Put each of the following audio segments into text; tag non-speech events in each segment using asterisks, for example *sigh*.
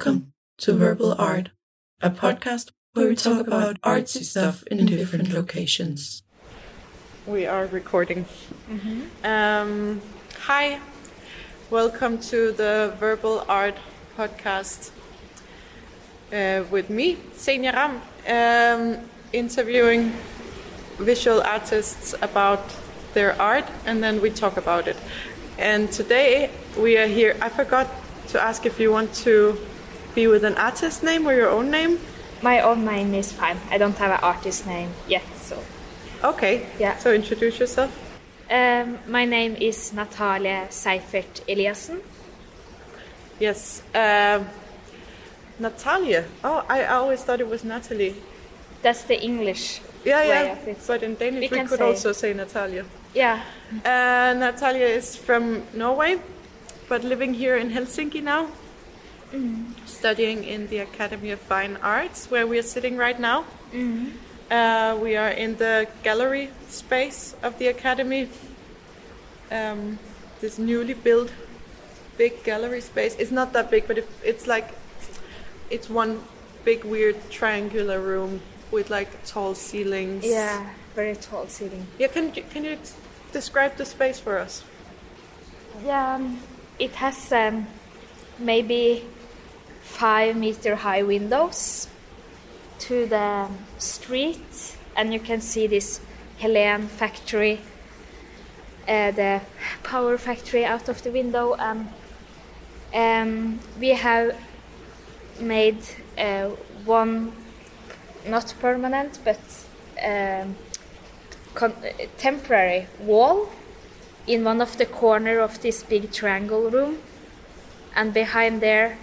Welcome to Verbal Art, a podcast where we talk about artsy stuff in different locations. We are recording. Um, hi, welcome to the Verbal Art podcast uh, with me, Senja Ram, um, interviewing visual artists about their art and then we talk about it. And today we are here. I forgot to ask if you want to be with an artist name or your own name. My own name is fine. I don't have an artist name yet, so. Okay. Yeah. So introduce yourself. Um, my name is Natalia Seifert Eliassen. Yes. Um, Natalia. Oh, I always thought it was Natalie. That's the English Yeah, way yeah. of it. But in Danish, We we, could say- also say Natalia. Yeah, Uh, Natalia is from Norway, but living here in Helsinki now, studying in the Academy of Fine Arts, where we are sitting right now. Uh, we are in the gallery space of the Academy, um, this newly built big gallery space. It's not that big, but it, it's like it's one big weird triangular room with like tall ceilings. yeah, very tall ceiling. Yeah, can you, can you describe the space for us? Yeah, um, it has um, maybe five meter high windows to the street, and you can see this Helen factory, uh, the power factory out of the window. And um, we have made uh, one, not permanent, but um, uh, temporary wall in one of the corner of this big triangle room and behind there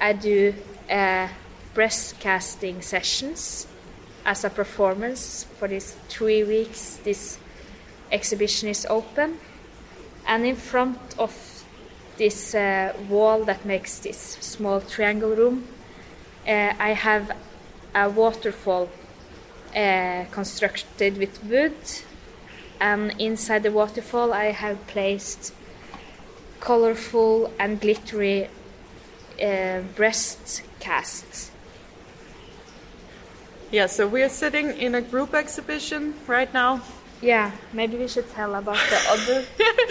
i do uh, breast casting sessions as a performance for these three weeks this exhibition is open. And in front of this uh, wall that makes this small triangle room uh, i have a waterfall uh, constructed with wood. And inside the waterfall I have placed colorful and glittery uh, breast casts. Yeah, so we are sitting in a group exhibition right now. Yeah, maybe we should tell about the *laughs* other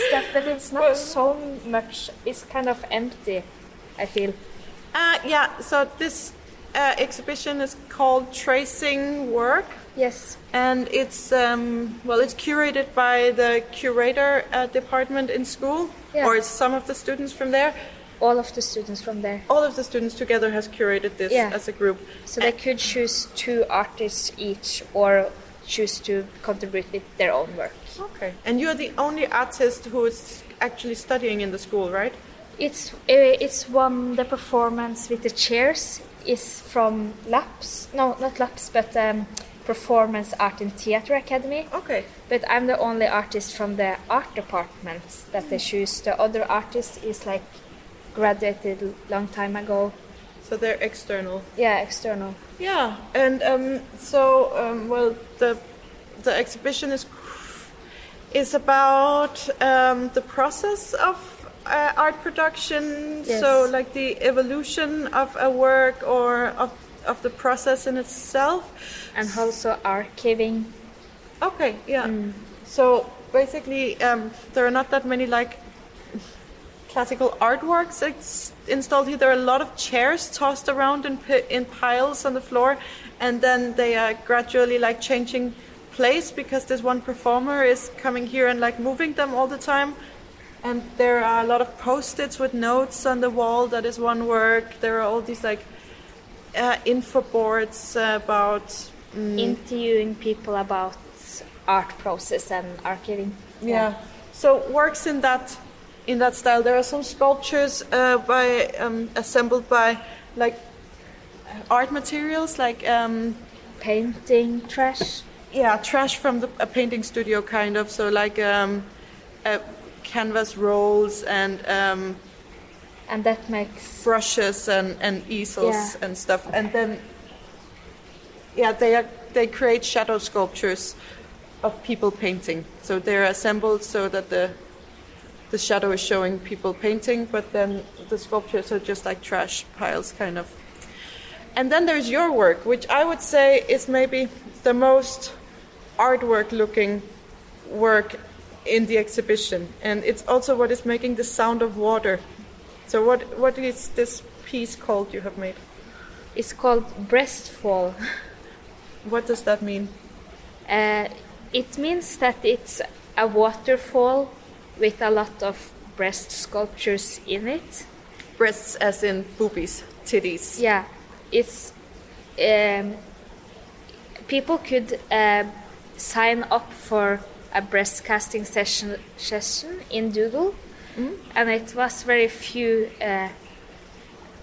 stuff, but it's not so much. It's kind of empty. I feel. Uh, yeah, so this uh, exhibition is called Tracing Work, Yes. and it's um, well, it's curated by the curator uh, department in school, Yeah. or some of the students from there. All of the students from there. All of the students together has curated this Yeah. as a group. So they could choose two artists each, or choose to contribute with their own work. Okay, and you're the only artist who is actually studying in the school, right? It's uh, it's one the performance with the chairs is from Laps. No, not Laps, but um, Performance Art and Theatre Academy. Okay. But I'm the only artist from the art department that they choose. The other artist is like graduated long time ago. So they're external. Yeah, external. Yeah, and um, so um, well, the the exhibition is is about um, the process of uh, art production. Yes. So like the evolution of a work or of of the process in itself. And also archiving. Okay, yeah. So basically, um, there are not that many like classical artworks ex- installed here. There are a lot of chairs tossed around in, pi- in piles on the floor, and then they are gradually like changing place because this one performer is coming here and like moving them all the time. And there are a lot of post-its with notes on the wall. That is one work. There are all these like uh, info boards about Interviewing people about art process and archiving. Yeah. So works in that in that style. There are some sculptures uh, by um, assembled by like art materials, like um, Painting, trash. yeah, trash from the, a painting studio, kind of. So like um, uh, canvas rolls and um, And that makes brushes and, and easels Yeah. and stuff. And then yeah, they are they create shadow sculptures of people painting. So they're assembled so that the the shadow is showing people painting, but then the sculptures are just like trash piles, kind of. And then there's your work, which I would say is maybe the most artwork looking work in the exhibition. And it's also what is making the sound of water. So, what, what is this piece called you have made? It's called Breastfall. *laughs* What does that mean? Uh, it means that it's a waterfall with a lot of breast sculptures in it. Breasts, as in boobies, titties. Yeah, it's um, people could uh, sign up for a breast casting session session in Doodle, and it was very few uh,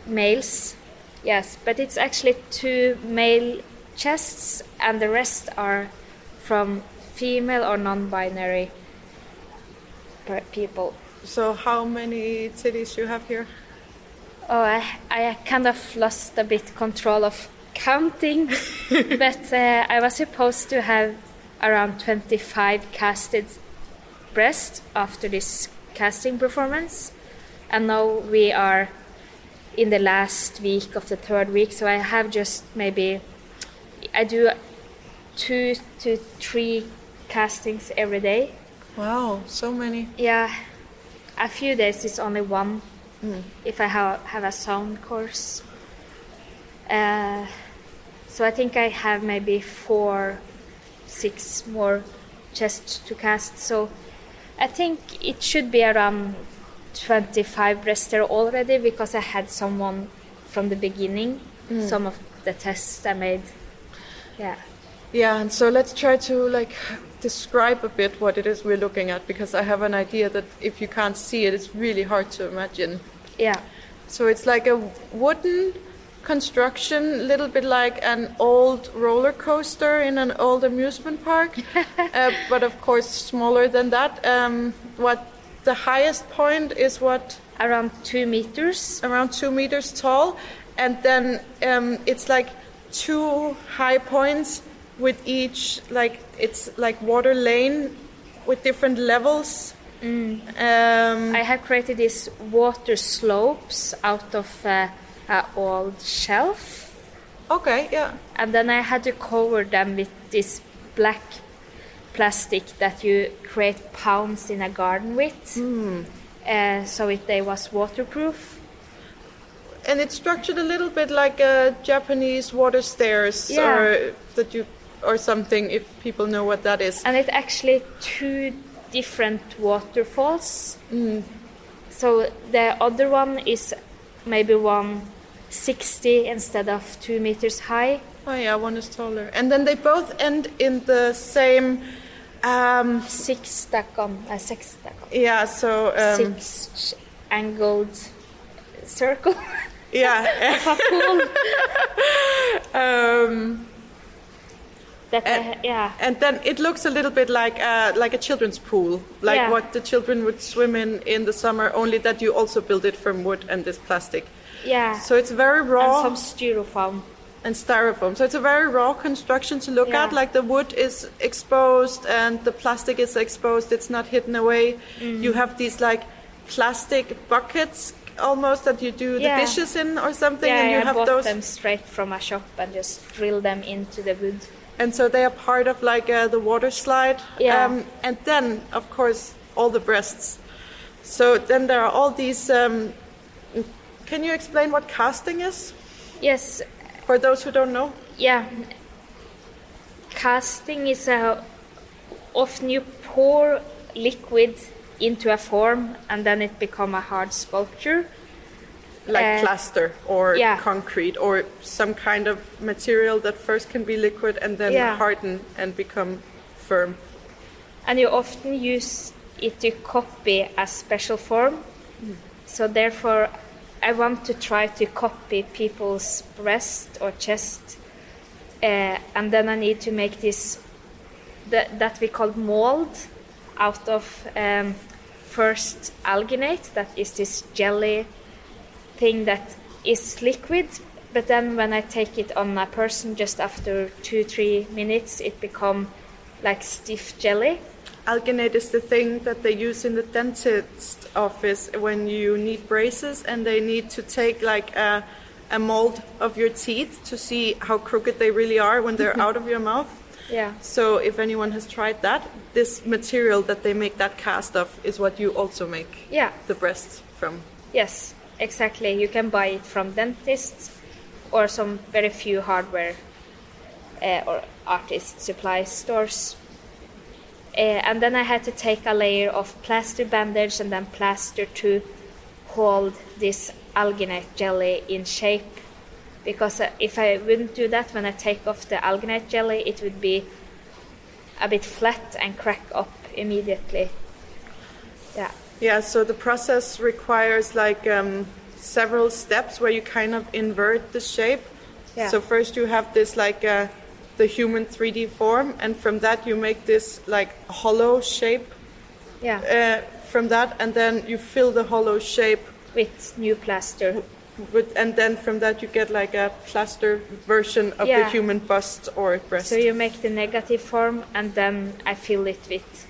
males. Yes, but it's actually two male chests, and the rest are from female or non-binary people. So, how many cities you have here? Oh, I, I kind of lost a bit control of counting, *laughs* but uh, I was supposed to have around 25 casted breasts after this casting performance, and now we are in the last week of the third week, so I have just maybe I do two to three castings every day. Wow, so many. Yeah, a few days is only one if I have have a sound course. Uh, so I think I have maybe four, six more chests to cast. So I think it should be around 25 breasts there already because I had someone from the beginning. Some of the tests I made. Yeah. Yeah, and so let's try to like describe a bit what it is we're looking at because I have an idea that if you can't see it, it's really hard to imagine. Yeah. So it's like a wooden construction, a little bit like an old roller coaster in an old amusement park, *laughs* uh, but of course smaller than that. Um, what the highest point is what Around two meters. around two meters tall, and then um, it's like two high points with each like it's like water lane with different levels. Um, I have created these water slopes out of uh, an old shelf. okay, yeah. and then I had to cover them with this black plastic that you create pounds in a garden with. Uh, so it they was waterproof. And it's structured a little bit like a Japanese water stairs Yeah. or that you or something if people know what that is. And it's actually two different waterfalls. So the other one is maybe one sixty instead of two meters high. Oh yeah, one is taller. And then they both end in the same um Six stack on, uh, six stack on. yeah, so um six angled circle. yeah. *laughs* *laughs* um that And- ha- yeah. and then it looks a little bit like a, like a children's pool, like Yeah. what the children would swim in in the summer. Only that you also build it from wood and this plastic. Yeah. So it's very raw and some styrofoam. and styrofoam. So it's a very raw construction to look Yeah. at. Like the wood is exposed and the plastic is exposed. It's not hidden away. Mm. You have these like plastic buckets almost that you do the Yeah. dishes in or something, Yeah, and you I have bought those. them straight from a shop and just drill them into the wood. And so they are part of like uh, the water slide. Yeah. Um, and then, of course, all the breasts. So then there are all these. Um, can you explain what casting is Yes, for those who don't know? yeah. Casting is a often you pour liquid into a form and then it become a hard sculpture. Like Uh, plaster or yeah. concrete or some kind of material that first can be liquid and then Yeah. harden and become firm. and you often use it to copy a special form. So therefore, I want to try to copy people's breast or chest, uh, and then I need to make this that, that we call mold out of um, first alginate, that is this jelly thing that is liquid. But then when I take it on a person, just after two three minutes, it become like stiff jelly. alginate is the thing that they use in the dentist office when you need braces and they need to take like a, a mold of your teeth to see how crooked they really are when they're *laughs* out of your mouth. Yeah. So if anyone has tried that, this material that they make that cast of is what you also make Yeah. the breasts from. Yes, exactly. You can buy it from dentists or some very few hardware uh, or artist supply stores. Uh, and then I had to take a layer of plaster bandage and then plaster to hold this alginate jelly in shape. Because uh, if I wouldn't do that when I take off the alginate jelly, it would be a bit flat and crack up immediately. Yeah. Yeah, so the process requires like um, several steps where you kind of invert the shape. Yeah. So first you have this like uh, the human 3D form, and from that you make this like hollow shape. Yeah. Uh, from that, and then you fill the hollow shape With new plaster. with, and then from that you get like a plaster version of the human bust or breast. So you make the negative form and then I fill it with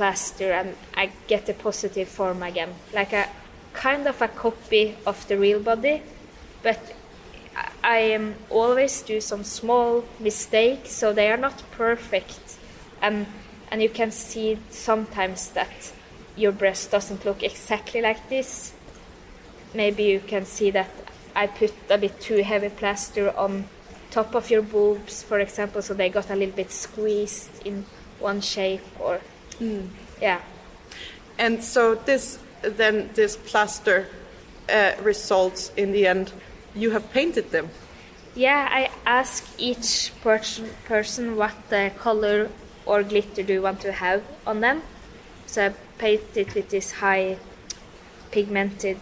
plaster and I get a positive form again. Like a kind of a copy of the real body, but I- um, always do some small mistakes, so they are not perfect. And and you can see sometimes that your breast doesn't look exactly like this. Maybe you can see that I put a bit too heavy plaster on top of your boobs, for example, so they got a little bit squeezed in one shape, or yeah, And so this then this plaster uh, results in the end. You have painted them. yeah. I ask each person person what color or glitter do you want to have on them. So I paint it with this high pigmented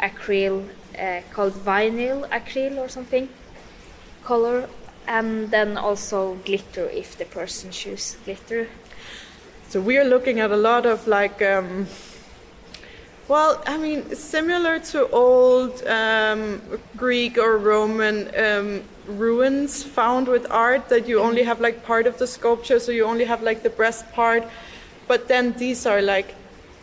acryl uh, called vinyl acryl or something color, and then also glitter if the person chooses glitter. So we are looking at a lot of like, um, well, I mean, similar to old um, Greek or Roman um, ruins found with art that you only have like part of the sculpture, so you only have like the breast part. But then these are like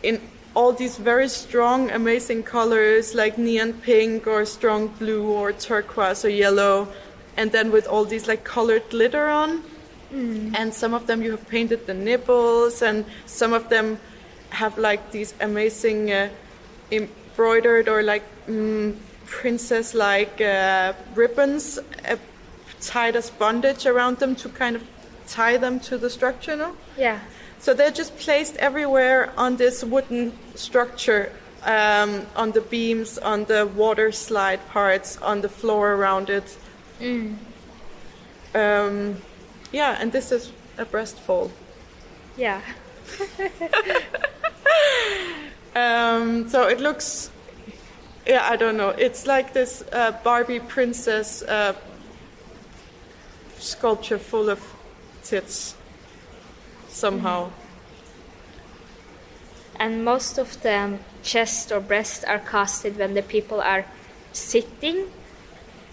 in all these very strong, amazing colors like neon pink or strong blue or turquoise or yellow, and then with all these like colored glitter on and some of them you have painted the nipples and some of them have like these amazing uh, embroidered or like mm, princess like uh, ribbons uh, tied as bondage around them to kind of tie them to the structure no? Yeah, so they're just placed everywhere on this wooden structure um, on the beams on the water slide parts on the floor around it. Um, yeah and this is a Breastfall yeah. *laughs* Um, so it looks, yeah, I don't know. It's like this uh, Barbie princess uh, sculpture full of tits somehow. And most of the chest or breast are casted when the people are sitting,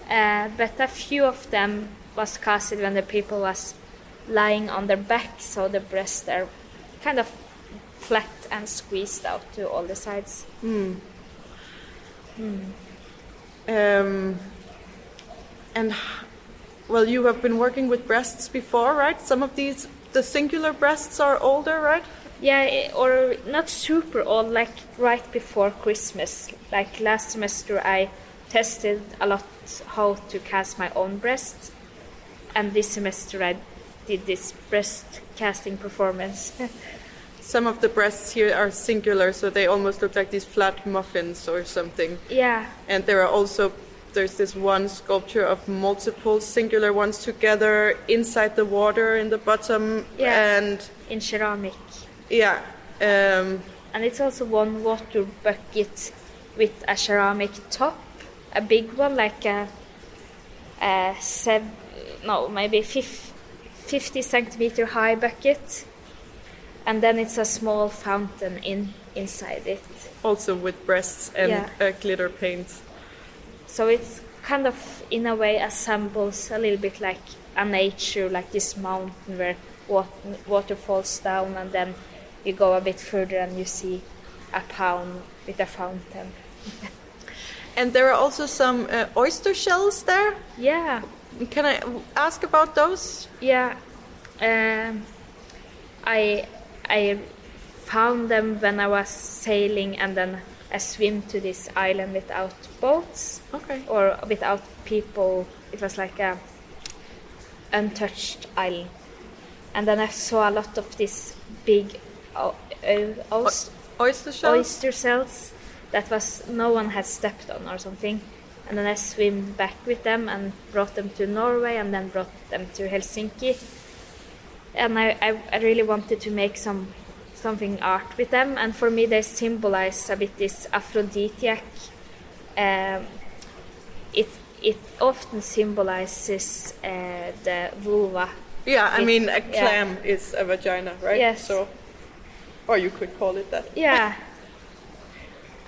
uh, but a few of them was casted when the people was lying on their back, so the breasts are kind of flat and squeezed out to all the sides. Um, and well, you have been working with breasts before, right? Some of these, the singular breasts are older, right? Yeah, or not super old, like right before Christmas. Like last semester, I tested a lot how to cast my own breast, and this semester I did this breast casting performance. *laughs* Some of the breasts here are singular, so they almost look like these flat muffins or something. yeah, And there are also there's this one sculpture of multiple singular ones together inside the water in the bottom. Yeah. And in ceramic. yeah, um, And it's also one water bucket with a ceramic top, a big one, like a, a sev- no, maybe 50 centimeter high bucket. And then it's a small fountain in inside it. also with breasts and Yeah. uh, glitter paint. So it's kind of, in a way, assembles a little bit like a nature, like this mountain where wat- water falls down, and then you go a bit further and you see a pond with a fountain. *laughs* And there are also some uh, oyster shells there. Yeah, Can I ask about those? yeah. Um, I I found them when I was sailing, and then I swim to this island without boats. Okay. or without people. It was like a untouched island. And then I saw a lot of these big o- o- os- Oyster shells? oyster shells that was no one had stepped on or something. And then I swim back with them and brought them to Norway and then brought them to Helsinki. And I, I, I really wanted to make some something art with them. And for me, they symbolize a bit this aphrodisiac. Um, it it often symbolizes uh, the vulva. Yeah, I It- mean, a yeah. clam is a vagina, right? Yes. So, or you could call it that. Yeah. *laughs*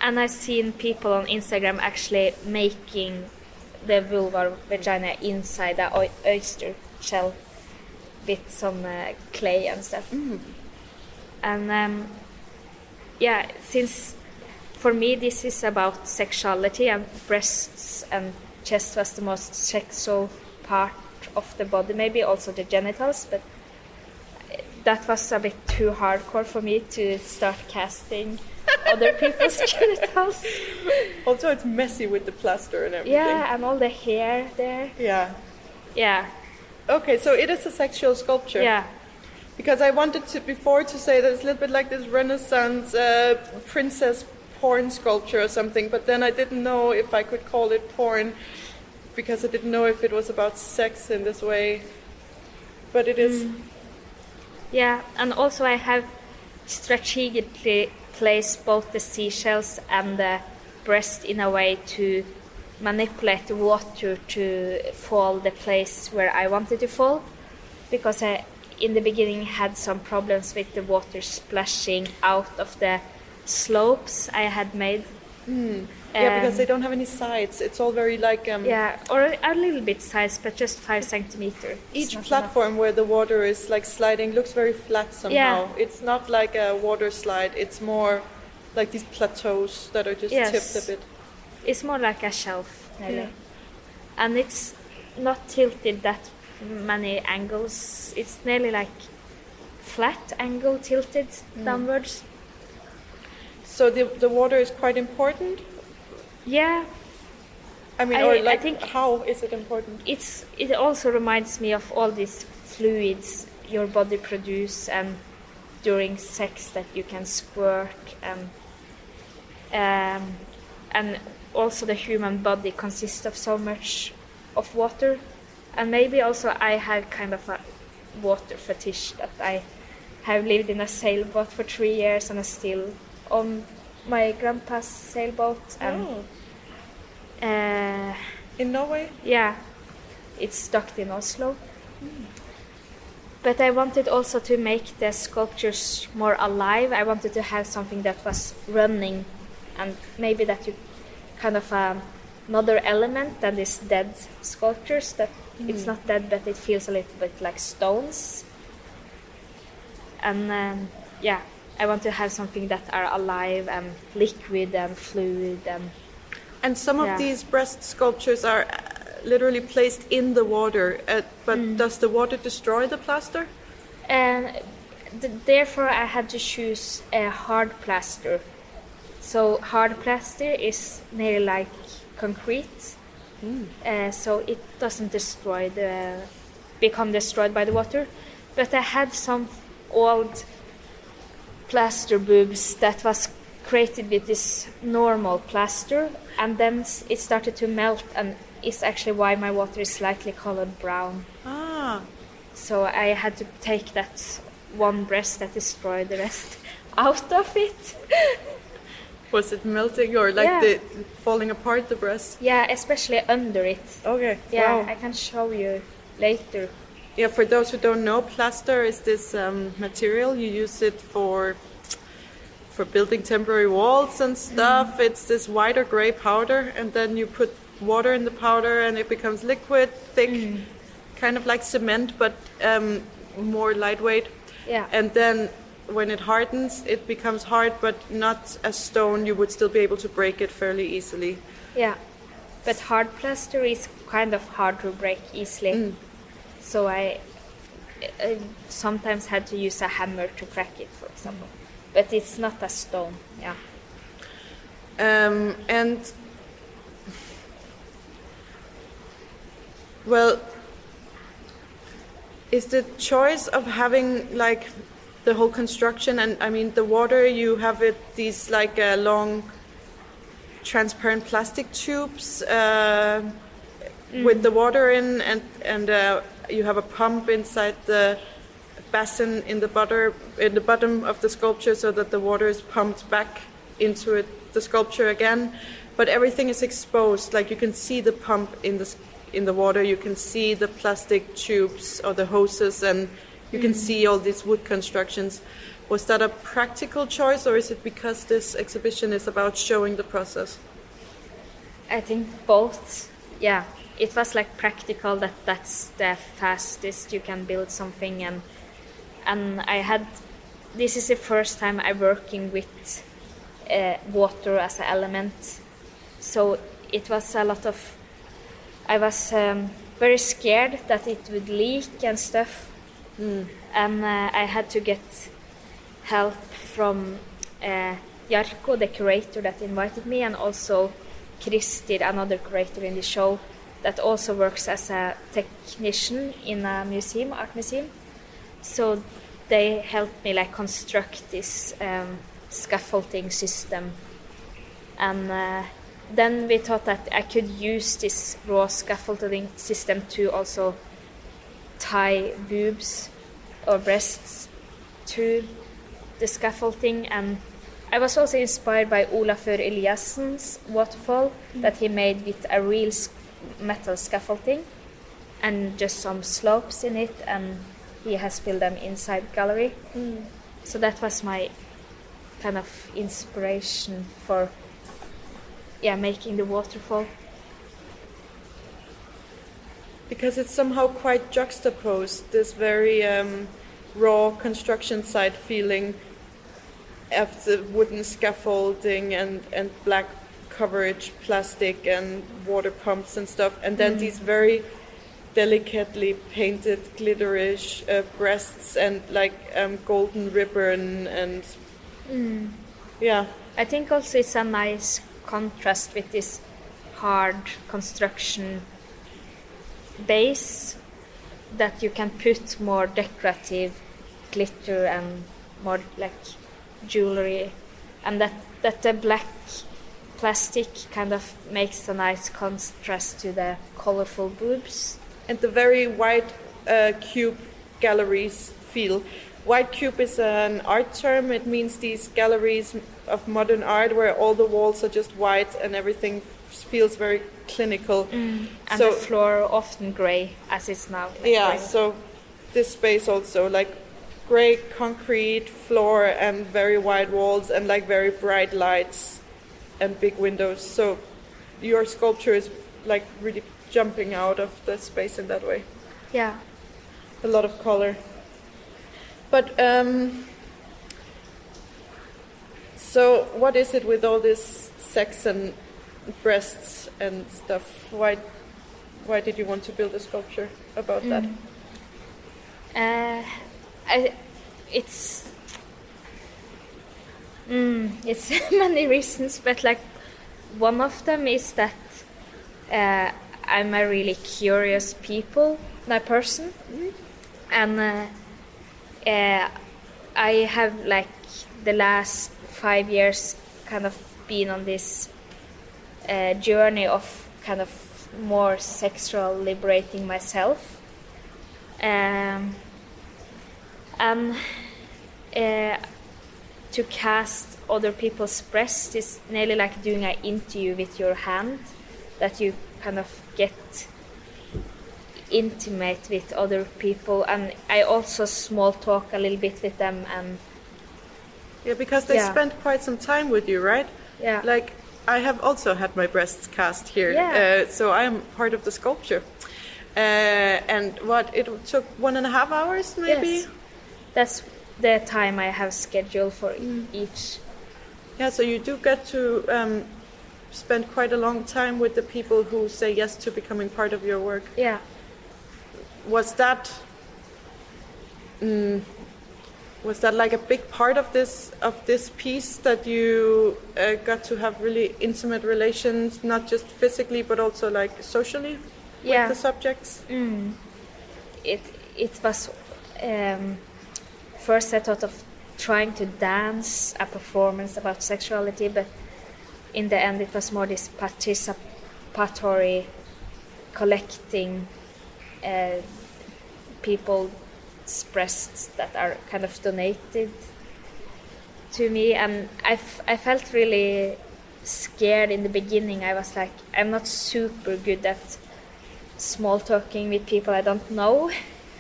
and I've seen people on Instagram actually making the vulva or vagina inside the oyster shell with some uh, clay and stuff. And um, yeah, since for me this is about sexuality and breasts and chest was the most sexual part of the body, maybe also the genitals, but that was a bit too hardcore for me to start casting other people's *laughs* genitals. Also, it's messy with the plaster and everything. Yeah, and all the hair there. Yeah. Yeah, Okay, so it is a sexual sculpture. yeah, Because I wanted to before to say that it's a little bit like this Renaissance uh, princess porn sculpture or something, but then I didn't know if I could call it porn because I didn't know if it was about sex in this way. But it is. Yeah. And also, I have strategically placed both the seashells and the breast in a way to manipulate the water to fall the place where I wanted to fall, because I, in the beginning, had some problems with the water splashing out of the slopes I had made. Hmm. Yeah, because Um, they don't have any sides. It's all very like um, Yeah, or a little bit size, but just five centimeter. Each not enough. platform where the water is like sliding looks very flat somehow. Yeah. It's not like a water slide. It's more like these plateaus that are just Yes. tipped a bit. It's more like a shelf, nearly. Yeah. And it's not tilted that many angles. It's nearly like flat angle tilted Mm. downwards. So the the water is quite important. Yeah, I mean, I- or I think- how is it important? it's it also reminds me of all these fluids your body produce and during sex that you can squirt and um, and also the human body consists of so much of water and maybe also I have kind of a water fetish that I have lived in a sailboat for three years and I'm still on my grandpa's sailboat and Oh, uh, in Norway. yeah, it's docked in Oslo. But I wanted also to make the sculptures more alive. I wanted to have something that was running, and maybe that you kind of um, another element than these dead sculptures. That it's not dead, but it feels a little bit like stones. And um, yeah, I want to have something that are alive and liquid and fluid and And some of Yeah. these breast sculptures are uh, literally placed in the water. Uh, but Mm. does the water destroy the plaster? and th- therefore I had to choose a hard plaster. So hard plaster is nearly like concrete, uh, so it doesn't destroy the become destroyed by the water. But I had some old plaster boobs that was created with this normal plaster, and then it started to melt, and it's actually why my water is slightly colored brown. Ah, So I had to take that one breast that destroyed the rest *laughs* out of it. *laughs* was it melting or like Yeah. the falling apart the breast? yeah, especially under it. Okay. Yeah, Wow. I can show you later. Yeah, for those who don't know, plaster is this um, material you use it for for building temporary walls and stuff. It's this white or gray powder, and then you put water in the powder, and it becomes liquid, thick, kind of like cement. But um, more lightweight. Yeah. And then when it hardens, it becomes hard, but not as stone. You would still be able to break it fairly easily. Yeah, but hard plaster is kind of hard to break easily. So I, I sometimes had to use a hammer to crack it, for example. But it's not a stone. Yeah. Um, and well, is the choice of having like the whole construction and I mean the water you have it these like uh, long transparent plastic tubes uh, with the water in and and uh, you have a pump inside the basin in the butter in the bottom of the sculpture so that the water is pumped back into it, the sculpture again. But everything is exposed. Like you can see the pump in the in the water. You can see the plastic tubes or the hoses and you can mm. see all these wood constructions. Was that a practical choice or is it because this exhibition is about showing the process? I think both. Yeah, it was like practical that that's the fastest you can build something, and and I had. This is the first time I'm working with uh, water as an element, so it was a lot of. I was um, very scared that it would leak and stuff, and uh, I had to get help from uh, Jarko, the curator that invited me, and also Christer, another curator in the show, that also works as a technician in a museum, art museum. So they helped me like construct this um, scaffolding system, and uh, then we thought that I could use this raw scaffolding system to also tie boobs or breasts to the scaffolding. And I was also inspired by Olafur Eliasson's waterfall that he made with a real s- metal scaffolding and just some slopes in it and he has built them inside gallery. So that was my kind of inspiration for yeah making the waterfall. because it's somehow quite juxtaposed this very um, raw construction site feeling of the wooden scaffolding and, and black coverage plastic and water pumps and stuff. And then these very delicately painted glitterish uh, breasts and like um, golden ribbon and yeah. I think also it's a nice contrast with this hard construction base that you can put more decorative glitter and more like jewelry. And that that the black plastic kind of makes a nice contrast to the colorful boobs and the very white uh, cube galleries feel. White cube is an art term. It means these galleries of modern art where all the walls are just white and everything feels very clinical. and so the floor often gray as it's now like yeah, gray. so this space also like gray concrete floor and very wide walls and like very bright lights and big windows. So your sculpture is like really jumping out of the space in that way. yeah a lot of color. But um, so what is it with all this sex and breasts and stuff? Why why did you want to build a sculpture about that? Uh, I, it's mm, it's *laughs* many reasons, but like one of them is that uh, I'm a really curious people, my person, and uh, uh, I have like the last five years kind of been on this uh, journey of kind of more sexual liberating myself. Um, and uh, to cast other people's breasts is nearly like doing an interview with your hand that you kind of get intimate with other people and i also small talk a little bit with them and Yeah, because they Yeah. spent quite some time with you, right? yeah Like I have also had my breasts cast here, Yeah. uh, so I am part of the sculpture. Uh, and what it took one and a half hours, maybe. Yes. That's the time I have scheduled for each. Yeah, so you do get to um, spend quite a long time with the people who say yes to becoming part of your work. Yeah. Was that mm, was that like a big part of this of this piece that you uh, got to have really intimate relations, not just physically but also like socially Yeah. with the subjects? Mm. It it was um, first I thought of trying to dance a performance about sexuality, but in the end it was more this participatory collecting uh, people's breasts that are kind of donated to me, and I, I felt really scared in the beginning. I was like, I'm not super good at small talking with people I don't know,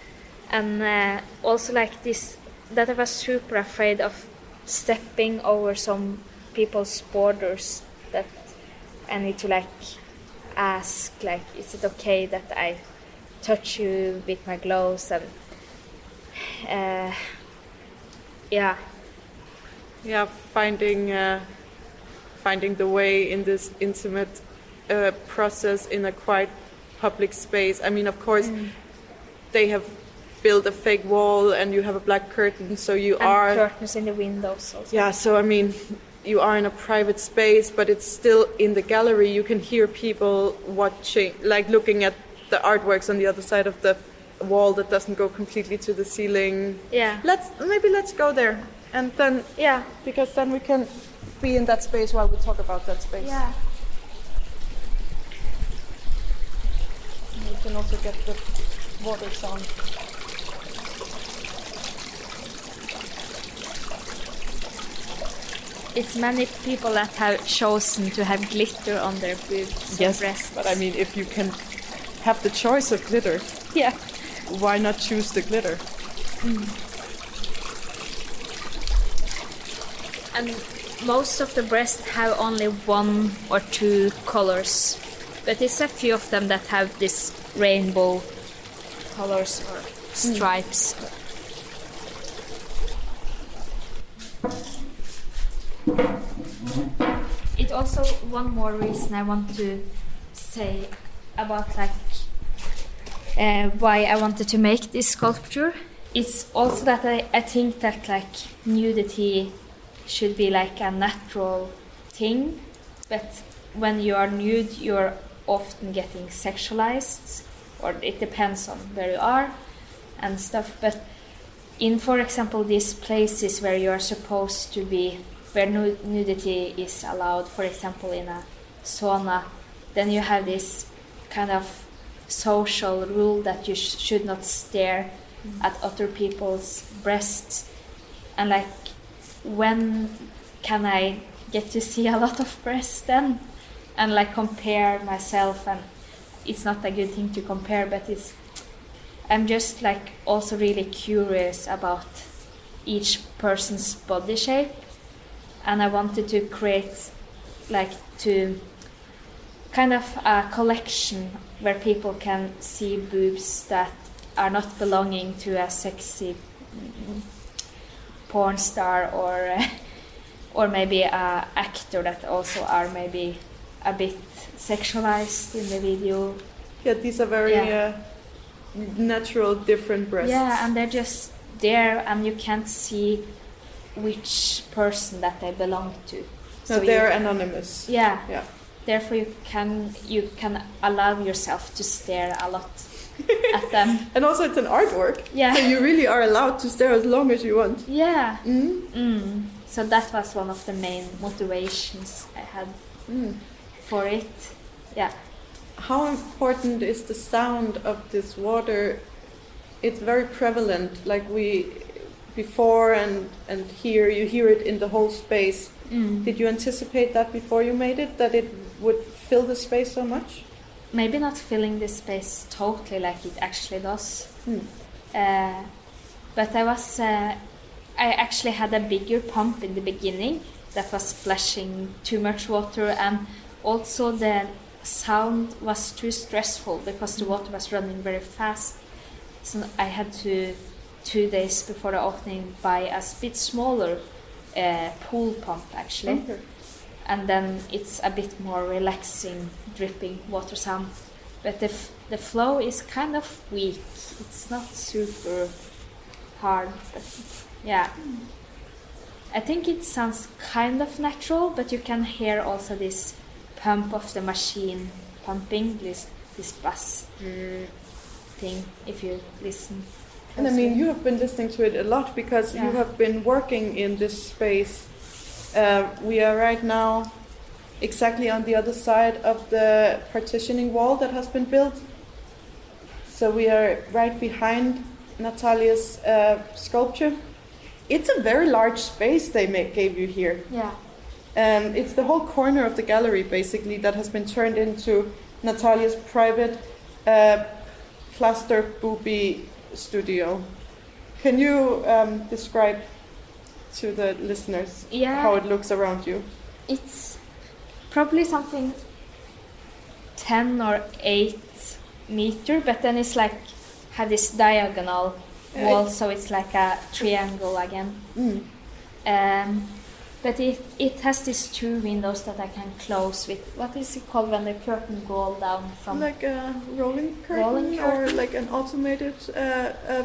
*laughs* and uh, also like this that I was super afraid of stepping over some people's borders that I need to like ask like is it okay that I touch you with my gloves and uh, yeah Yeah, finding uh, finding the way in this intimate uh, process in a quite public space. I mean, of course, they have built a fake wall, and you have a black curtain, so you and are curtains in the windows also Yeah, so I mean, you are in a private space, but it's still in the gallery. You can hear people watching, like looking at the artworks on the other side of the wall that doesn't go completely to the ceiling. yeah Let's maybe let's go there, and then yeah because then we can be in that space while we talk about that space. yeah We can also get the water sound. It's many people that have chosen to have glitter on their boobs and breasts. but I mean, if you can have the choice of glitter, yeah. why not choose the glitter? Mm. and most of the breasts have only one or two colors but there's a few of them that have this rainbow colors or hmm. stripes it also one more reason i want to say about like uh, why i wanted to make this sculpture. It's also that I, I think that like nudity should be like a natural thing. But when you are nude you're often getting sexualized or it depends on where you are and stuff. But in for example these places where you are supposed to be where nu- nudity is allowed for example in a sauna then you have this kind of social rule that you sh- should not stare mm-hmm. at other people's breasts. And like when can i get to see *laughs* a lot of breasts then? And like compare myself and it's not a good thing to compare but it's i'm just like also really curious about each person's body shape and i wanted to create like to kind of a collection where people can see boobs that are not belonging to a sexy porn star or uh, *laughs* or maybe a actor that also are maybe a bit sexualized in the video Yeah, these are very Yeah. uh, natural, different breasts. Yeah, and they're just there, and you can't see which person that they belong to. so you- they're anonymous. yeah. Yeah. Therefore, you can you can allow yourself to stare a lot at *laughs* them. And also, it's an artwork. Yeah. So you really are allowed to stare as long as you want. Yeah. Mm. Mm. So that was one of the main motivations I had Mm. for it. Yeah. How important is the sound of this water? It's very prevalent. Like we before and and here, you hear it in the whole space. Mm. Did you anticipate that before you made it? That it would fill the space so much? Maybe not filling the space totally like it actually does. Hmm. Uh, but I was, uh, I actually had a bigger pump in the beginning that was splashing too much water, and also the sound was too stressful because the water was running very fast. So I had to two days before the opening by a bit smaller uh, pool pump actually, Okay. and then it's a bit more relaxing dripping water sound. But the f- the flow is kind of weak. It's not super hard, but yeah. I think it sounds kind of natural, but you can hear also this pump of the machine pumping this this buzz mm, thing if you listen. And I mean, you have been listening to it a lot because you have been working in this space. Uh, we are right now exactly on the other side of the partitioning wall that has been built. So we are right behind Natalia's uh, sculpture. It's a very large space they ma- gave you here. Yeah. Um, it's the whole corner of the gallery, basically, that has been turned into Natalia's private uh, plaster booby studio. Can you um, describe to the listeners Yeah. how it looks around you? It's probably something 10 or 8 meter, but then it's like have this diagonal wall, so it's like a triangle again. Mm. Um, but it, it has these two windows that I can close with. What is it called when the curtain go down from? Like a rolling curtain, Rolling or like an automated. Uh, uh,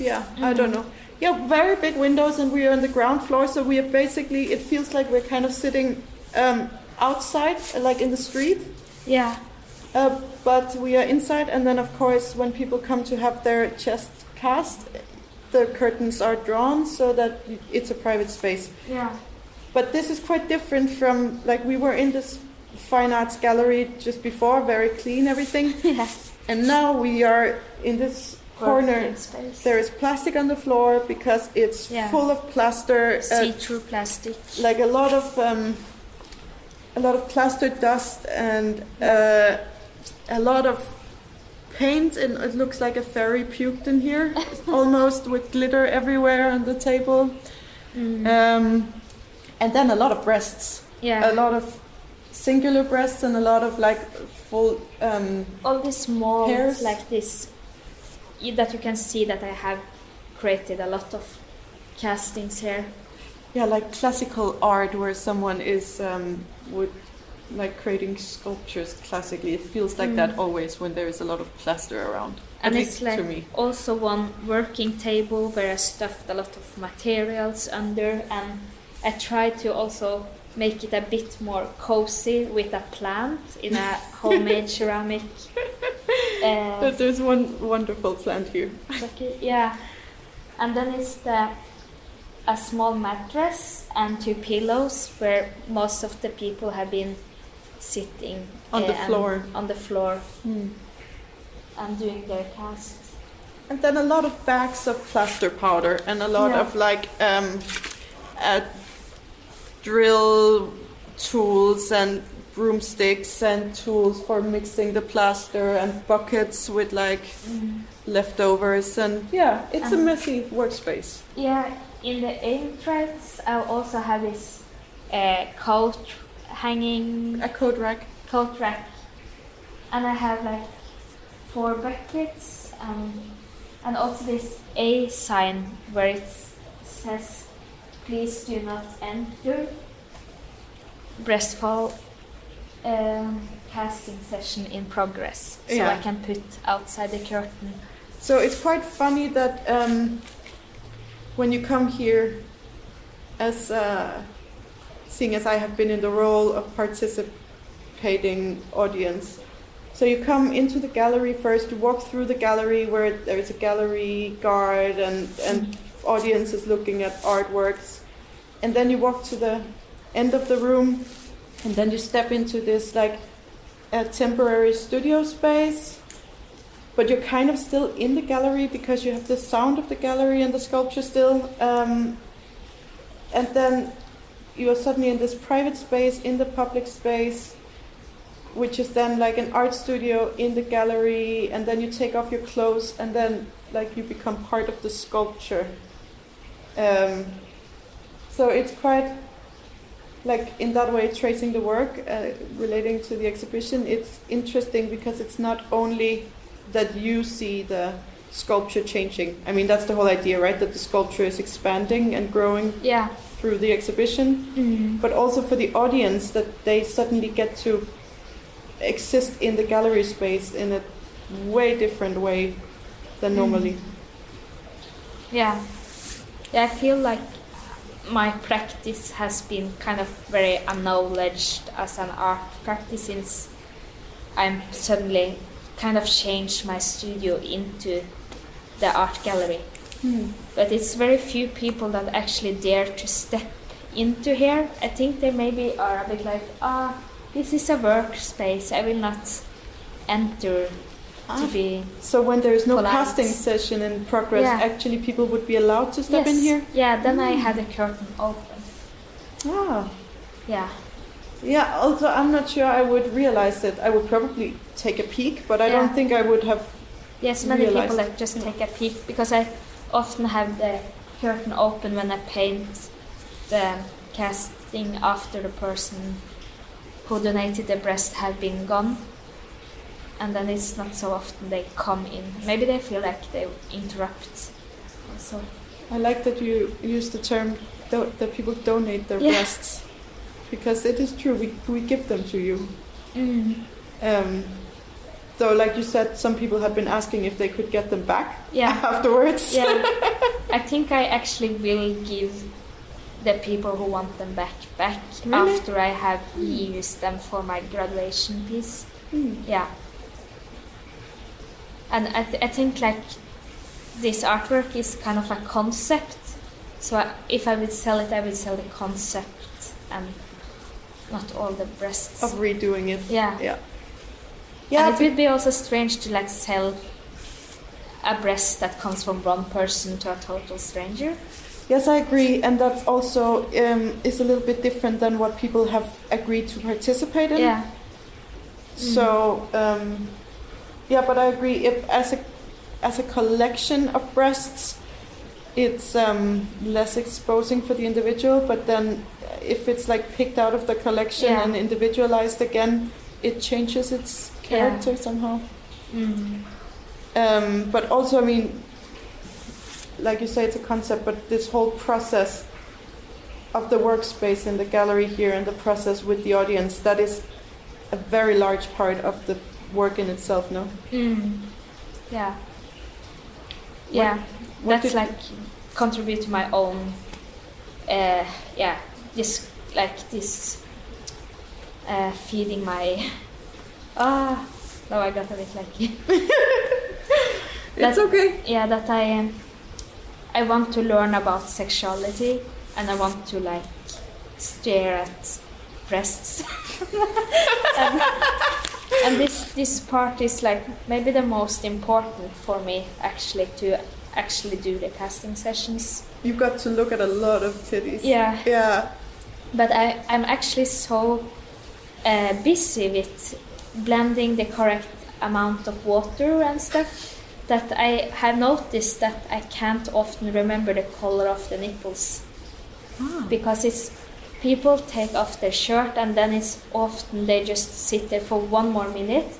yeah, I don't Mhm. know. Yeah, very big windows, and we are on the ground floor, so we are basically. It feels like we're kind of sitting um, outside, like in the street. yeah, Uh, but we are inside, and then of course, when people come to have their chest cast, the curtains are drawn so that it's a private space. yeah, But this is quite different from like we were in this fine arts gallery just before, very clean everything, *laughs* yeah. and now we are in this corner. There is plastic on the floor because it's Yeah. full of plaster. uh, see-through plastic. like a lot of um, a lot of plaster dust and uh, a lot of paint and it looks like a fairy puked in here almost with glitter everywhere on the table Mm. um, and then a lot of breasts yeah. a lot of singular breasts and a lot of like full um, all these small Hairs. like this that you can see that I have created a lot of castings here. yeah like classical art where someone is um, would like creating sculptures classically it feels like that always when there is a lot of plaster around And At it's like to me also one working table where I stuffed a lot of materials under and I tried to also make it a bit more cozy with a plant in a *laughs* homemade ceramic. Uh, But there's one wonderful plant here yeah. And then it's the a small mattress and two pillows where most of the people have been sitting On the eh, floor. on the floor and doing their casts. and then a lot of bags of plaster powder and a lot Yeah. of like um, uh, drill tools and broomsticks and tools for mixing the plaster and buckets with like leftovers and yeah it's a messy workspace Yeah, in the entrance I also have this uh, coat hanging a coat rack coat rack, and I have like four buckets and and also this A sign where it says, "Please do not enter." Breastfall um, casting session in progress, so Yeah. I can put outside the curtain. So it's quite funny that um, when you come here, as uh, seeing as I have been in the role of participating audience, so you come into the gallery first. You walk through the gallery where there is a gallery guard and and audience is looking at artworks, and then you walk to the end of the room, and then you step into this like a temporary studio space but you're kind of still in the gallery because you have the sound of the gallery and the sculpture still. Um, and then you are suddenly in this private space, in the public space, which is then like an art studio in the gallery. And then you take off your clothes, and then like you become part of the sculpture. Um, so it's quite, like in that way tracing the work uh, relating to the exhibition it's interesting because it's not only that you see the sculpture changing i mean that's the whole idea right that the sculpture is expanding and growing Yeah. Through the exhibition Mm. but also for the audience that they suddenly get to exist in the gallery space in a way different way than normally Yeah. Yeah, I feel like my practice has been kind of very acknowledged as an art practice since I'm suddenly kind of changed my studio into the art gallery. But it's very few people that actually dare to step into here. I think they maybe are a bit like, ah, this is a workspace. I will not enter Ah. to be. so when there is no Polite. casting session in progress Yeah. actually people would be allowed to step in Yes. here Yeah, then I had the curtain open. ah Yeah. Yeah, also I'm not sure I would realize it. I would probably take a peek, but I Yeah. don't think I would have. Yes, many people like just take a peek because I often have the curtain open when I paint the casting after the person who donated the breast have been gone. And then it's not so often they come in. Maybe they feel like they interrupt. Also, I like that you use the term do- that people donate their Yeah. breasts because it is true. We we give them to you. mm. Um, though, like you said, some people have been asking if they could get them back yeah, *laughs* afterwards. yeah. *laughs* I think I actually will give the people who want them back back Really? after I have used them for my graduation piece. Hmm. Yeah. And I, th- I think like this artwork is kind of a concept. So I, if I would sell it, I would sell the concept and not all the breasts. Of redoing it. yeah. Yeah. And it would be also strange to like sell a breast that comes from one person to a total stranger. Yes, I agree, and that also um, is a little bit different than what people have agreed to participate in. Yeah. So um, yeah, but I agree. If as a as a collection of breasts, it's um, less exposing for the individual. But then, if it's like picked out of the collection Yeah. and individualized again, it changes its character somehow. Mm. Um, but also, I mean, like you say, it's a concept, but this whole process of the workspace in the gallery here and the process with the audience, that is a very large part of the work in itself, no? Mm. Yeah. Yeah. what That's like contribute to my own. Uh, yeah. This like this. Uh, feeding my. Ah. now I got a bit lucky. *laughs* It's That- okay. yeah that i um, i want to learn about sexuality and i want to like stare at breasts *laughs* and, and this this part is like maybe the most important for me actually to actually do the casting sessions You've got to look at a lot of titties. yeah Yeah. but I, I'm actually so uh, busy with blending the correct amount of water and stuff that I have noticed that I can't often remember the color of the nipples. Ah. Because it's people take off their shirt and then it's often they just sit there for one more minute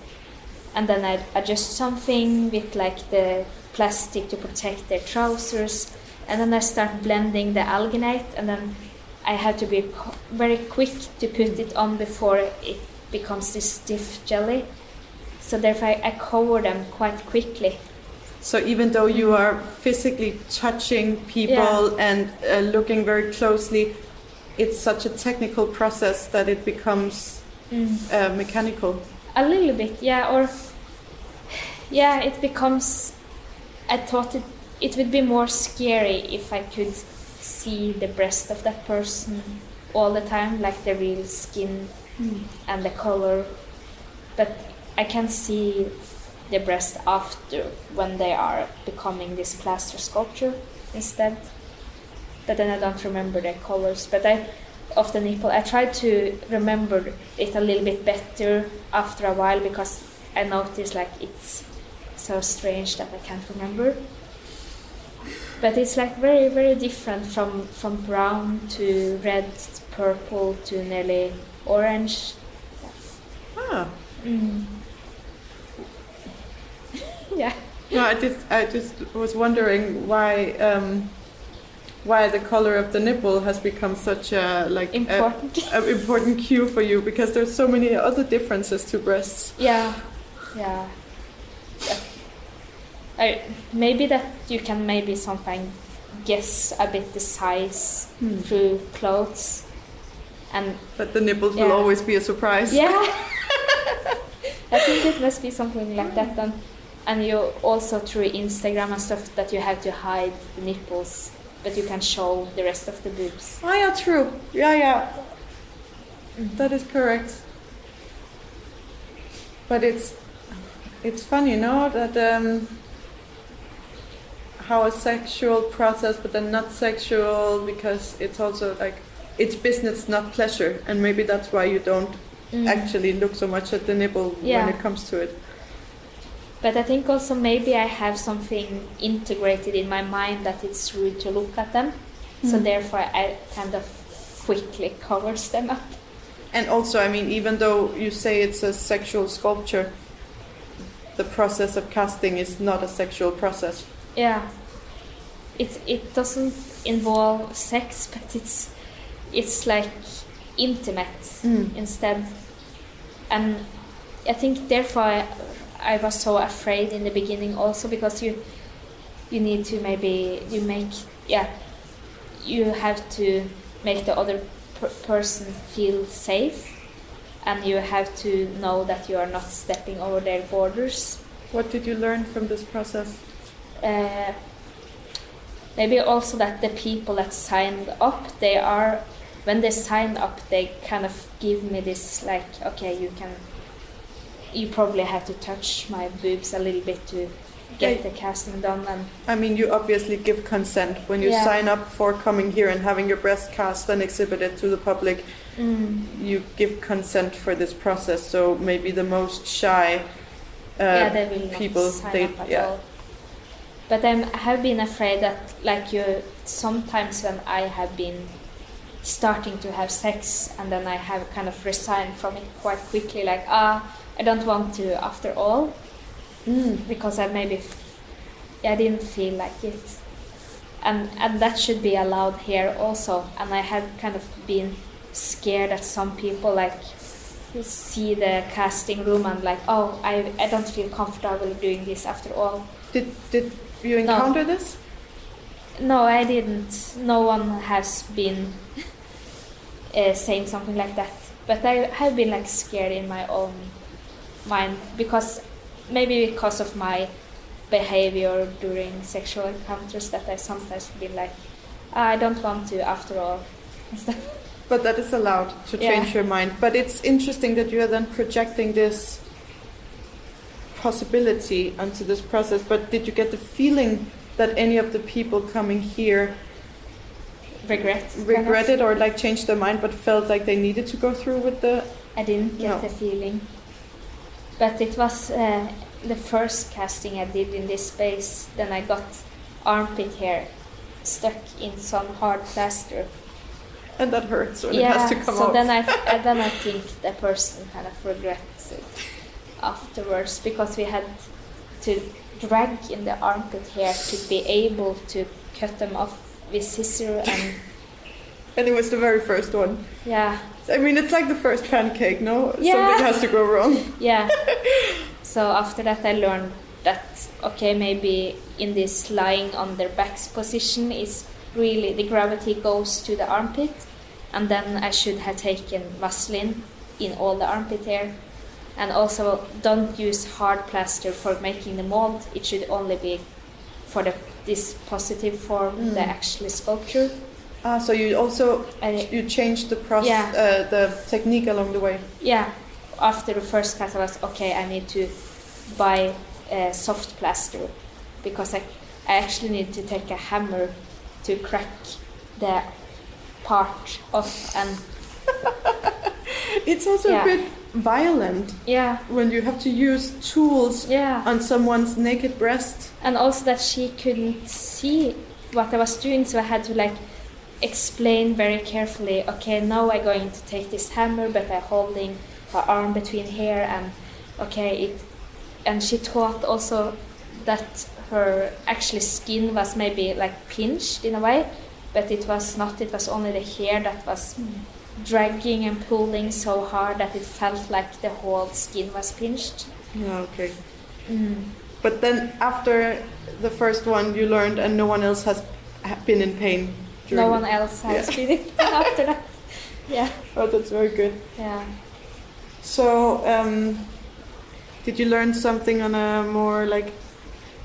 and then I adjust something with like the plastic to protect their trousers and then I start blending the alginate and then I have to be very quick to put it on before it becomes this stiff jelly so therefore I, I cover them quite quickly So even though you are physically touching people and uh, looking very closely, it's such a technical process that it becomes uh, mechanical. A little bit, yeah. Or yeah, it becomes. I thought it it would be more scary if I could see the breast of that person all the time, like the real skin Mm. and the color. But I can see the breast after when they are becoming this plaster sculpture instead. But then I don't remember the colors. But I of the nipple. I tried to remember it a little bit better after a while because I noticed like it's so strange that I can't remember. but it's like very very different from from brown to red, purple to nearly orange. Ah. Mm. *laughs* yeah. No, I just I just was wondering why um, why the color of the nipple has become such a like Important. a important cue for you because there's so many other differences to breasts. Yeah, yeah. Yeah. I, maybe that you can maybe sometimes guess a bit the size Hmm. through clothes, and But the nipples will always be a surprise. yeah, *laughs* I think it must be something like that. And and you also through Instagram and stuff that you have to hide the nipples, but you can show the rest of the boobs. Oh yeah, true. Yeah, yeah. That is correct. But it's it's funny, you know, that um, how a sexual process, but then not sexual because it's also like it's business, not pleasure, and maybe that's why you don't Mm. actually look so much at the nipple Yeah. when it comes to it. But I think also maybe I have something integrated in my mind that it's rude to look at them. So Mm. therefore I kind of quickly covers them up. And also, I mean, even though you say it's a sexual sculpture, the process of casting is not a sexual process. Yeah. It it doesn't involve sex but it's it's like intimate Mm. instead. And I think therefore I, I was so afraid in the beginning also because you you need to maybe you make yeah you have to make the other per- person feel safe and you have to know that you are not stepping over their borders What did you learn from this process? uh, maybe also that the people that signed up they are when they signed up they kind of give me this like okay you can you probably have to touch my boobs a little bit to get the casting done and I mean, you obviously give consent when you Yeah. sign up for coming here and having your breast cast and exhibited to the public. mm, You give consent for this process, so maybe the most shy uh, yeah they people, they yeah. all but I'm, I have been afraid that like you sometimes when I have been starting to have sex and then I have kind of resigned from it quite quickly like ah I don't want to after all Mm. because I maybe I didn't feel like it and and that should be allowed here also and I had kind of been scared that some people like see the casting room and like oh I, I don't feel comfortable doing this after all Did did you No. encounter this? no I didn't no one has been uh, saying something like that but I have been like scared in my own mind because maybe because of my behavior during sexual encounters that I sometimes been like "Ah, I don't want to after all *laughs* and stuff. But that is allowed to Yeah. change your mind. But it's interesting that you are then projecting this possibility onto this process. But did you get the feeling that any of the people coming here regret regretted or like changed their mind but felt like they needed to go through with the I didn't get No. the feeling. But it was uh, the first casting I did in this space. Then I got armpit hair stuck in some hard plaster. and that hurts when yeah, it has to come so off. then I *laughs* then I think the person kind of regrets it afterwards because we had to drag in the armpit hair to be able to cut them off with scissor and *laughs* and it was the very first one. yeah I mean, it's like the first pancake, no? Yeah. Something has to go wrong. *laughs* Yeah. *laughs* so after that, I learned that okay, maybe in this lying on their backs position is really the gravity goes to the armpit, and then I should have taken Vaseline in all the armpit hair, and also don't use hard plaster for making the mold. It should only be for the this positive form, the Mm. actual sculpture. Ah, so you also I, you changed the process, Yeah. uh, the technique along the way. yeah, after the first class, I was okay. I need to buy uh, soft plaster because I, I actually need to take a hammer to crack the part off and *laughs* It's also Yeah. a bit violent yeah, when you have to use tools yeah, on someone's naked breast. And also that she couldn't see what I was doing, so I had to like explain very carefully. Okay, now I'm going to take this hammer, but I'm holding her arm between here, and okay, it. And she thought also that her actually skin was maybe like pinched in a way, but it was not. It was only the hair that was dragging and pulling so hard that it felt like the whole skin was pinched. Yeah, okay. Mm. But then after the first one, you learned, and no one else has been in pain. No one else has Yeah. been in *laughs* after that. Yeah, Oh, that's very good. yeah. So, um, did you learn something on a more like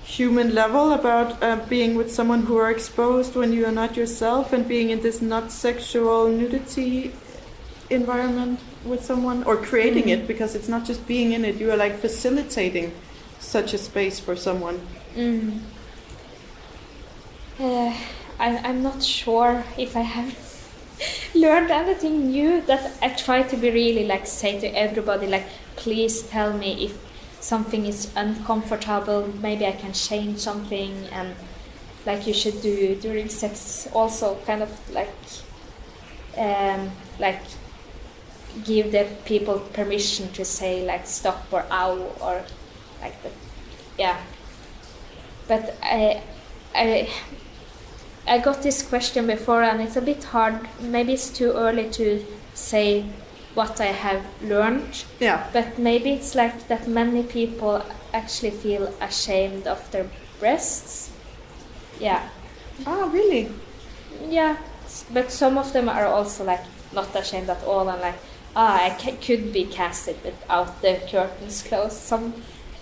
human level about uh, being with someone who are exposed when you are not yourself and being in this not sexual nudity environment with someone or creating Mm. it because it's not just being in it, you are like facilitating such a space for someone. Mm. Uh, I, I'm not sure if I have *laughs* learned anything new. That I try to be really like say to everybody like, please tell me if something is uncomfortable. Maybe I can change something, and like you should do during sex. Also, kind of like, um, like give the people permission to say like stop or ow or like that. Yeah. But I, I, I got this question before, and it's a bit hard. Maybe it's too early to say what I have learned, Yeah. but maybe it's like that many people actually feel ashamed of their breasts. Yeah, Ah, really? yeah, but some of them are also like not ashamed at all, and like, ah, I could be casted without the curtains closed. Some,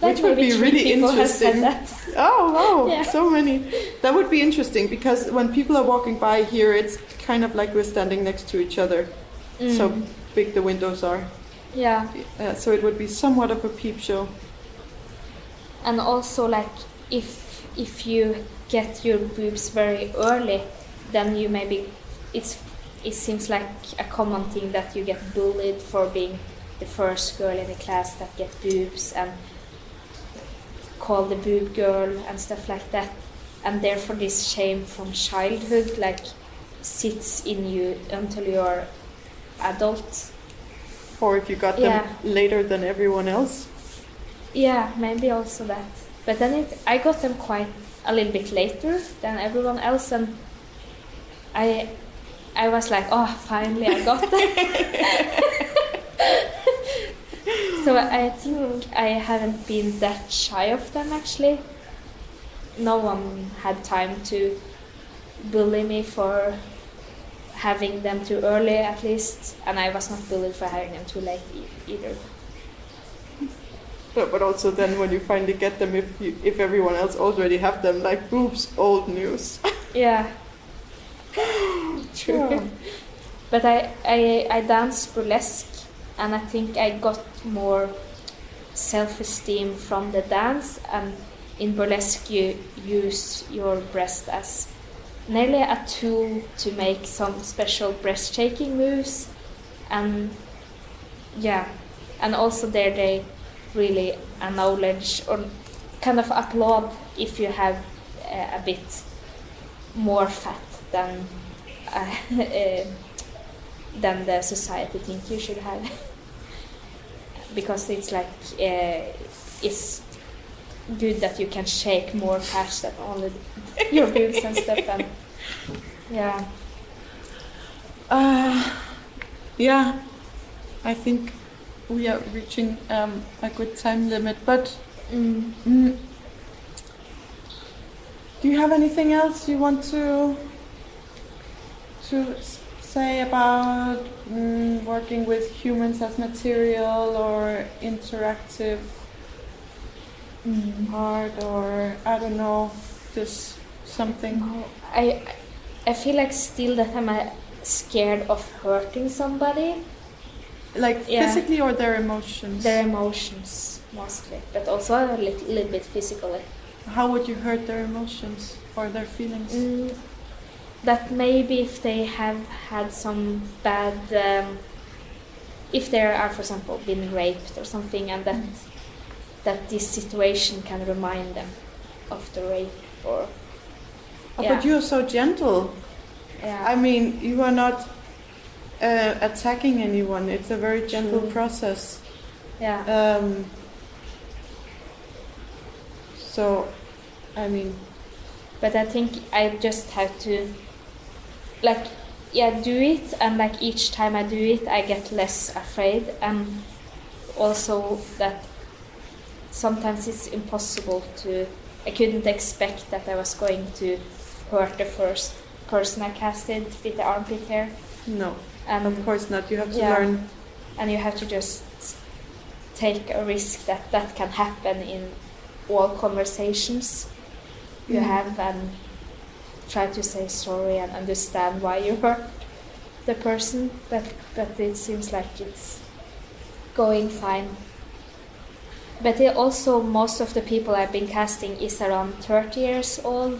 Which would be really people have said interesting. *laughs* Oh, wow, *laughs* Yeah. so many. That would be interesting because when people are walking by here, it's kind of like we're standing next to each other. So Mm. big the windows are. yeah. Uh, so it would be somewhat of a peep show. and also like if if you get your boobs very early then you maybe it's it seems like a common thing that you get bullied for being the first girl in the class that get boobs and called the boob girl and stuff like that and therefore this shame from childhood like sits in you until you're adult Or if you got them Yeah. later than everyone else. Yeah, maybe also that. But then it, I got them quite a little bit later than everyone else, and I, I was like, oh, finally I got them. *laughs* *laughs* so I think I haven't been that shy of them actually. No one had time to bully me for having them too early, at least, and I was not bullied for having them too late e- either. But, but also then when you finally get them, if you, if everyone else already have them, like boobs, old news. *laughs* Yeah. True. Yeah. But I, I I dance burlesque and I think I got more self esteem from the dance. And in burlesque you use your breast as nearly a tool to make some special breast shaking moves. And yeah. And also there they really acknowledge or kind of applaud if you have uh, a bit more fat than uh, *laughs* than the society think you should have *laughs* because it's like uh, it's good that you can shake more fast than only *laughs* your boobs and stuff and yeah Uh, yeah, I think we are reaching um, a good time limit. But mm. mm, do you have anything else you want to to say about mm, working with humans as material or interactive Mm. art or I don't know, just something? No, I I feel like still that I'm uh, scared of hurting somebody Like Yeah. physically or their emotions? their emotions mostly but also a little, little bit physically How would you hurt their emotions or their feelings? Mm, that maybe if they have had some bad, um, if they are, for example, been raped or something, and that that this situation can remind them of the rape or Oh, Yeah. But you are so gentle. yeah I mean, you are not uh, attacking anyone. It's a very gentle True. process. yeah Um, so, I mean, but I think I just have to like yeah do it and like each time I do it I get less afraid and also that sometimes it's impossible to I couldn't expect that I was going to hurt the first person I casted with the armpit hair no, and of course not. You have to Yeah. learn. and you have to just take a risk that that can happen in all conversations you Mm. have and try to say sorry and understand why you hurt the person but but it seems like it's going fine. But it also most of the people I've been casting is around 30 years old.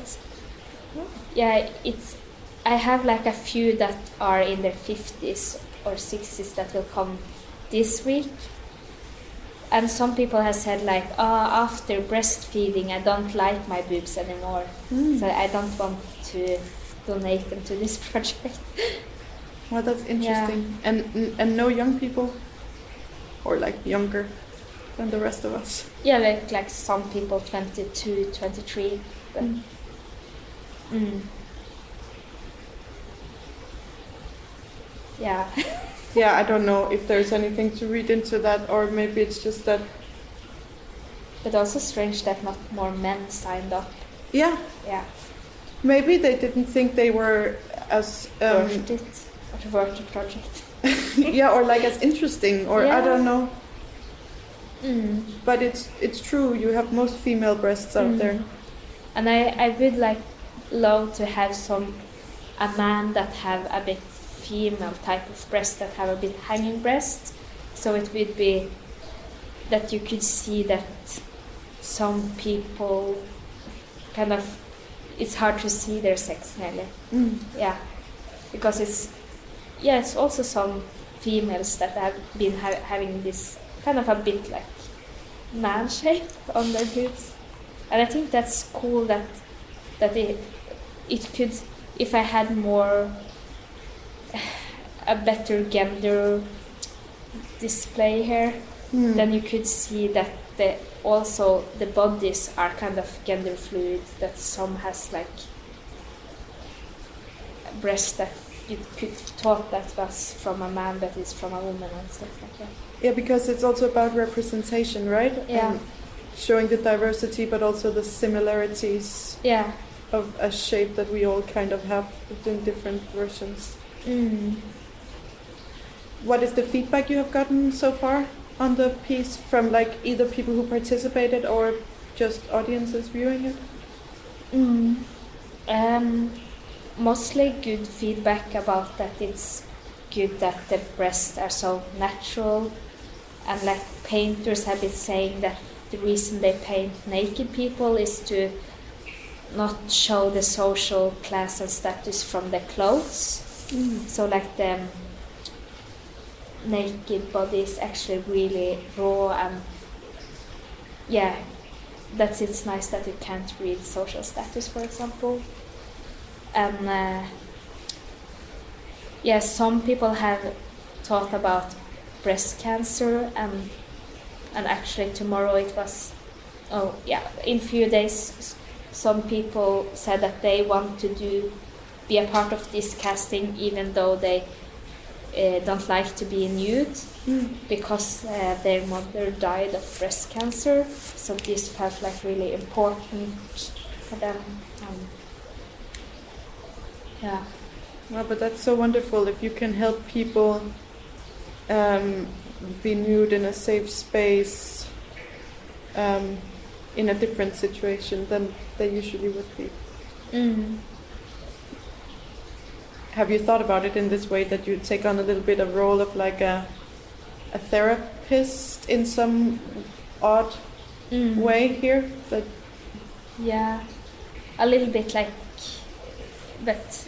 Yeah it's I have like a few that are in their 50s or 60s that will come this week and some people have said like oh after breastfeeding I don't like my boobs anymore Mm. so I don't want to donate them to this *laughs* project Well, that's interesting. And and no young people, or like younger than the rest of us. yeah like, like some people 22 23 but Mm. mm. yeah *laughs* Yeah, I don't know if there's anything to read into that, or maybe it's just that. but also strange that not more men signed up Yeah, yeah maybe they didn't think they were as um, worth it or worth the project *laughs* yeah, or like as interesting, or I don't know. mm. But it's it's true. You have most female breasts out Mm. there. And I, I would like love to have some a man that have a bit female type of breast that have a bit hanging breast. So it would be that you could see that some people kind of it's hard to see their sex nearly. Mm. Yeah. Because it's yeah, it's also some females that have been ha- having this kind of a bit like man shape on their boobs, and I think that's cool that that it it could if I had more a better gender display here, Mm. then you could see that the also the bodies are kind of gender fluid. That some has like breast that you could thought that was from a man, but it's from a woman and stuff like that. Yeah, because it's also about representation, right? Yeah. And showing the diversity, but also the similarities Yeah. of a shape that we all kind of have in different versions. Mm. What is the feedback you have gotten so far on the piece from like either people who participated or just audiences viewing it? Mm. Um, mostly good feedback about that it's good that the breasts are so natural and like painters have been saying that the reason they paint naked people is to not show the social class and status from their clothes so like the naked body is actually really raw and yeah that's it's nice that you can't read social status for example. And uh, yeah some people have thought about breast cancer and and actually tomorrow it was oh yeah in few days some people said that they want to do be a part of this casting even though they uh, don't like to be nude Mm. because uh, their mother died of breast cancer. So this felt like really important for them. Um, yeah. Well, but that's so wonderful if you can help people um, be nude in a safe space um, in a different situation than they usually would be. Mm. Have you thought about it in this way that you take on a little bit of role of like a a therapist in some odd Mm. way here? but Yeah, a little bit like, but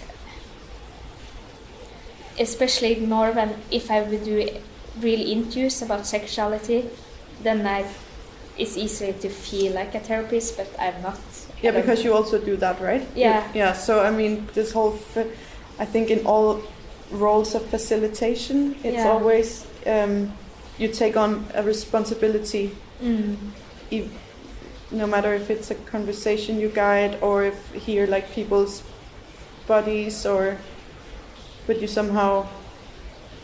especially more when if I would do really interviews about sexuality, then I it's easier to feel like a therapist, but I'm not Yeah, because you also do that, right? Yeah. Yeah. So I mean, this whole, I think in all roles of facilitation, it's Yeah. always um, you take on a responsibility, Mm. if, no matter if it's a conversation you guide or if here like people's bodies or, but you somehow,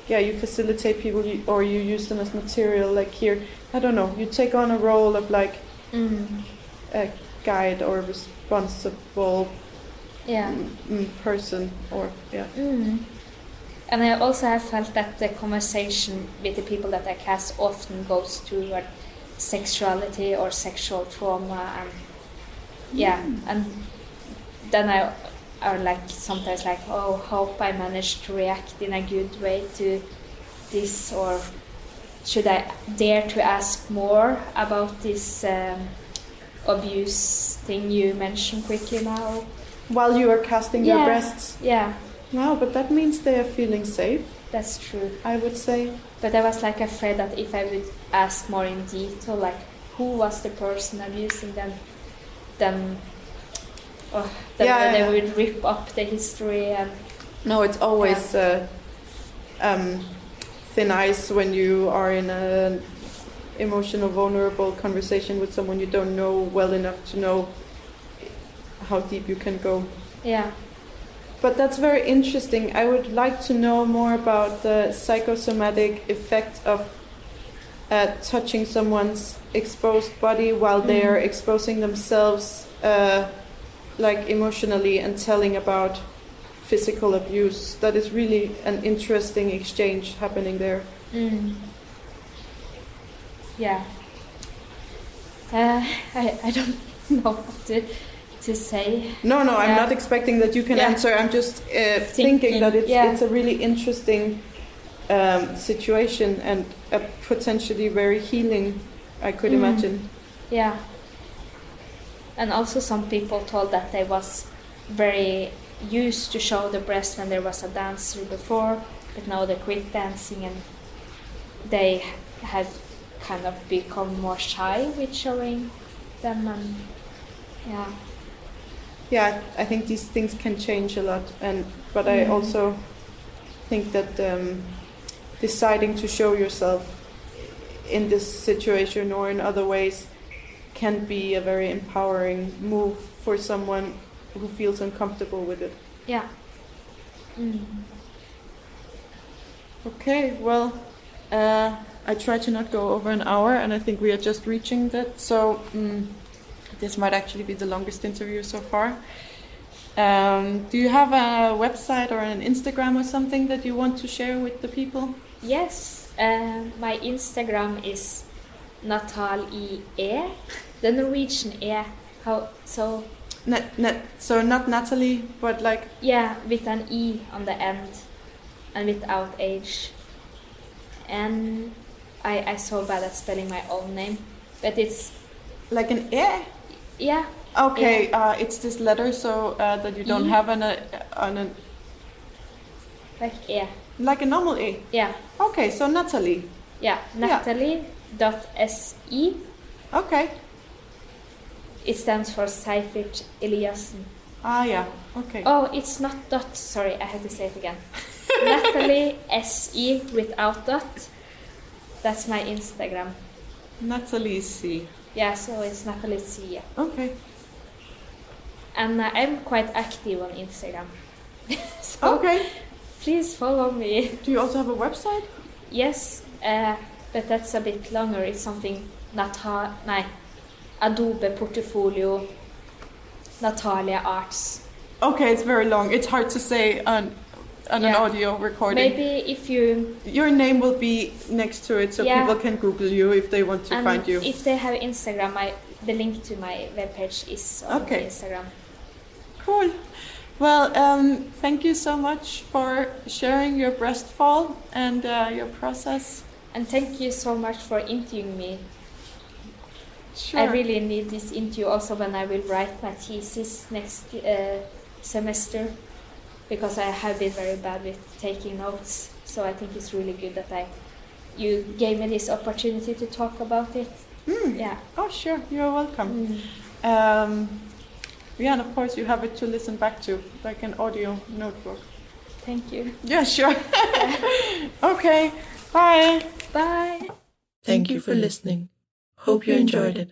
yeah, you facilitate people you, or you use them as material. Like here, I don't know, you take on a role of like Mm. a guide or responsible Yeah. mm, person or yeah Mm. And I also have felt that the conversation with the people that I cast often goes toward sexuality or sexual trauma and yeah and then I are like sometimes like oh hope I managed to react in a good way to this or should I dare to ask more about this um, abuse thing you mentioned quickly now while you are casting your breasts. Yeah. Wow but that means they are feeling safe. That's true. I would say. But I was like afraid that if I would ask more in detail, like who was the person abusing them, then, oh, Yeah, they yeah. would rip up the history and no it's always uh, um, thin ice when you are in an emotional vulnerable conversation with someone you don't know well enough to know how deep you can go yeah, But that's very interesting. I would like to know more about the psychosomatic effect of uh, touching someone's exposed body while they are exposing themselves, uh, like emotionally, and telling about physical abuse. That is really an interesting exchange happening there. mm. yeah. Uh, *laughs* I I don't *laughs* know what to to say. No, no, I'm not expecting that you can Yeah. answer. I'm just uh, thinking, Thinking, that it's yeah. it's a really interesting um, situation and a potentially very healing. I could Mm. imagine. Yeah. And also some people told that they was very used to show the breast when there was a dancer before, but now they quit dancing and they had kind of become more shy with showing them and yeah. Yeah, I think these things can change a lot, and but I Mm. also think that um, deciding to show yourself in this situation or in other ways can be a very empowering move for someone who feels uncomfortable with it. Yeah. Mm. Okay, well, uh, I try to not go over an hour, and I think we are just reaching that. So mm, this might actually be the longest interview so far. Um, do you have a website or an Instagram or something that you want to share with the people? Yes, uh, my Instagram is Natal E. The Norwegian E. How so? Net, net, so not Natalie, but like Yeah, with an E on the end and without H. And I, I so bad at spelling my own name, but it's like an e. yeah, Okay, uh, it's this letter, so uh, that you don't E. have an, uh, an, an like E. like a normal e. Yeah, Okay, so Natalie. yeah. Natalie dot se. Okay. It stands for Seifert Eliassen. Ah, yeah. Okay. Oh, it's not dot. Sorry, I have to say it again. *laughs* Natalie se without dot. That's my Instagram. Natalie C. Yeah, so it's Natalie C. Okay. And uh, I'm quite active on Instagram. *laughs* so Okay. please follow me. Do you also have a website? Yes, uh, but that's a bit longer. It's something Nata nej, Adobe Portfolio Natalia Arts. Okay, it's very long. It's hard to say on on an audio recording. Maybe if you Your name will be next to it, so Yeah. people can Google you if they want to and find you. if they have Instagram, my the link to my webpage is on Okay. Instagram. Cool. Well, um, thank you so much for sharing your Breastfall and uh, your process. And thank you so much for interviewing me. Sure. I really need this interview also when I will write my thesis next uh, semester because I have been very bad with taking notes. So I think it's really good that I you gave me this opportunity to talk about it. Mm. Yeah. Oh, sure. You're welcome. Mm. Um, Yeah, and of course you have it to listen back to, like an audio notebook. Thank you. Yeah, sure. *laughs* *laughs* okay, bye. Bye. Thank you for listening. Hope you enjoyed it.